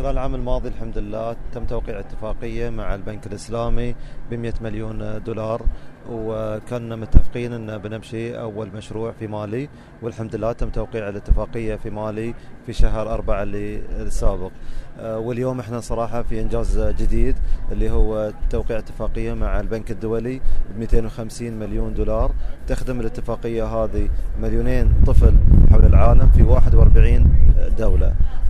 خلال العام الماضي الحمد لله تم توقيع اتفاقية مع البنك الإسلامي ب 100 مليون دولار وكنا متفقين إن بنمشي أول مشروع في مالي والحمد لله تم توقيع الاتفاقية في مالي في شهر أربعة اللي السابق. آه، واليوم إحنا صراحة في إنجاز جديد اللي هو توقيع اتفاقية مع البنك الدولي ب 250 مليون دولار. تخدم الاتفاقية هذه مليونين طفل حول العالم في 41 دوله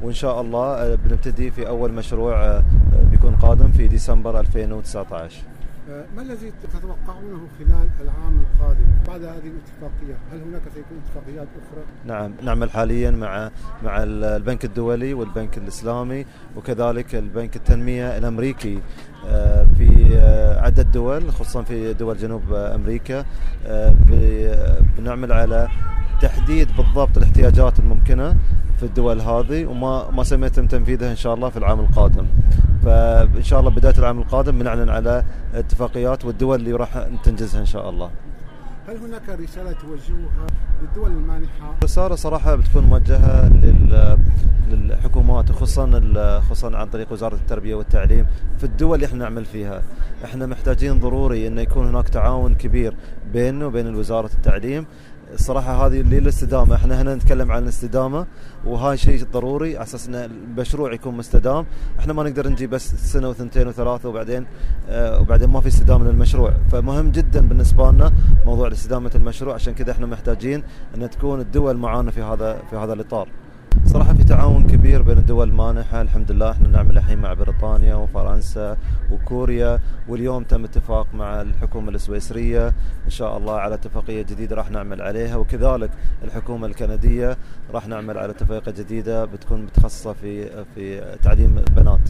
وإن شاء الله آه، بنبتدي في أول مشروع آه، بيكون قادم في ديسمبر 2019 آه، ما الذي تتوقعونه خلال العام القادم بعد هذه الاتفاقية؟ هل هناك سيكون اتفاقيات أخرى؟ نعم نعمل حاليا مع مع البنك الدولي والبنك الإسلامي وكذلك البنك التنمية الأمريكي في عدة دول خصوصا في دول جنوب أمريكا بنعمل على تحديد بالضبط الاحتياجات الممكنة في الدول هذه وما ما سيتم تنفيذها إن شاء الله في العام القادم. فإن شاء الله بداية العام القادم بنعلن على اتفاقيات والدول اللي راح تنجزها إن شاء الله. هل هناك رسالة توجهوها للدول المانحة؟ رسالة صراحة بتكون موجهة للحكومات خصوصا خصوصا عن طريق وزارة التربية والتعليم في الدول اللي إحنا نعمل فيها، إحنا محتاجين ضروري انه يكون هناك تعاون كبير بيننا وبين وزارة التعليم. الصراحة هذه اللي الاستدامة. إحنا هنا نتكلم عن الاستدامة وهاي شيء ضروري على أساس إن المشروع يكون مستدام. إحنا ما نقدر نجي بس سنة وثنتين وثلاثة وبعدين آه وبعدين ما في استدامة للمشروع. فمهم جدا بالنسبة لنا موضوع استدامة المشروع عشان كذا إحنا محتاجين إن تكون الدول معانا في هذا في هذا الإطار. صراحة في تعاون كبير بين الدول المانحة. الحمد لله إحنا نعمل الحين مع بريطانيا وفرنسا وكوريا واليوم تم اتفاق مع الحكومة السويسرية. إن شاء الله على اتفاقية جديدة راح نعمل عليها وكذلك الحكومة الكندية راح نعمل على اتفاقية جديدة بتكون متخصصة في في تعليم البنات.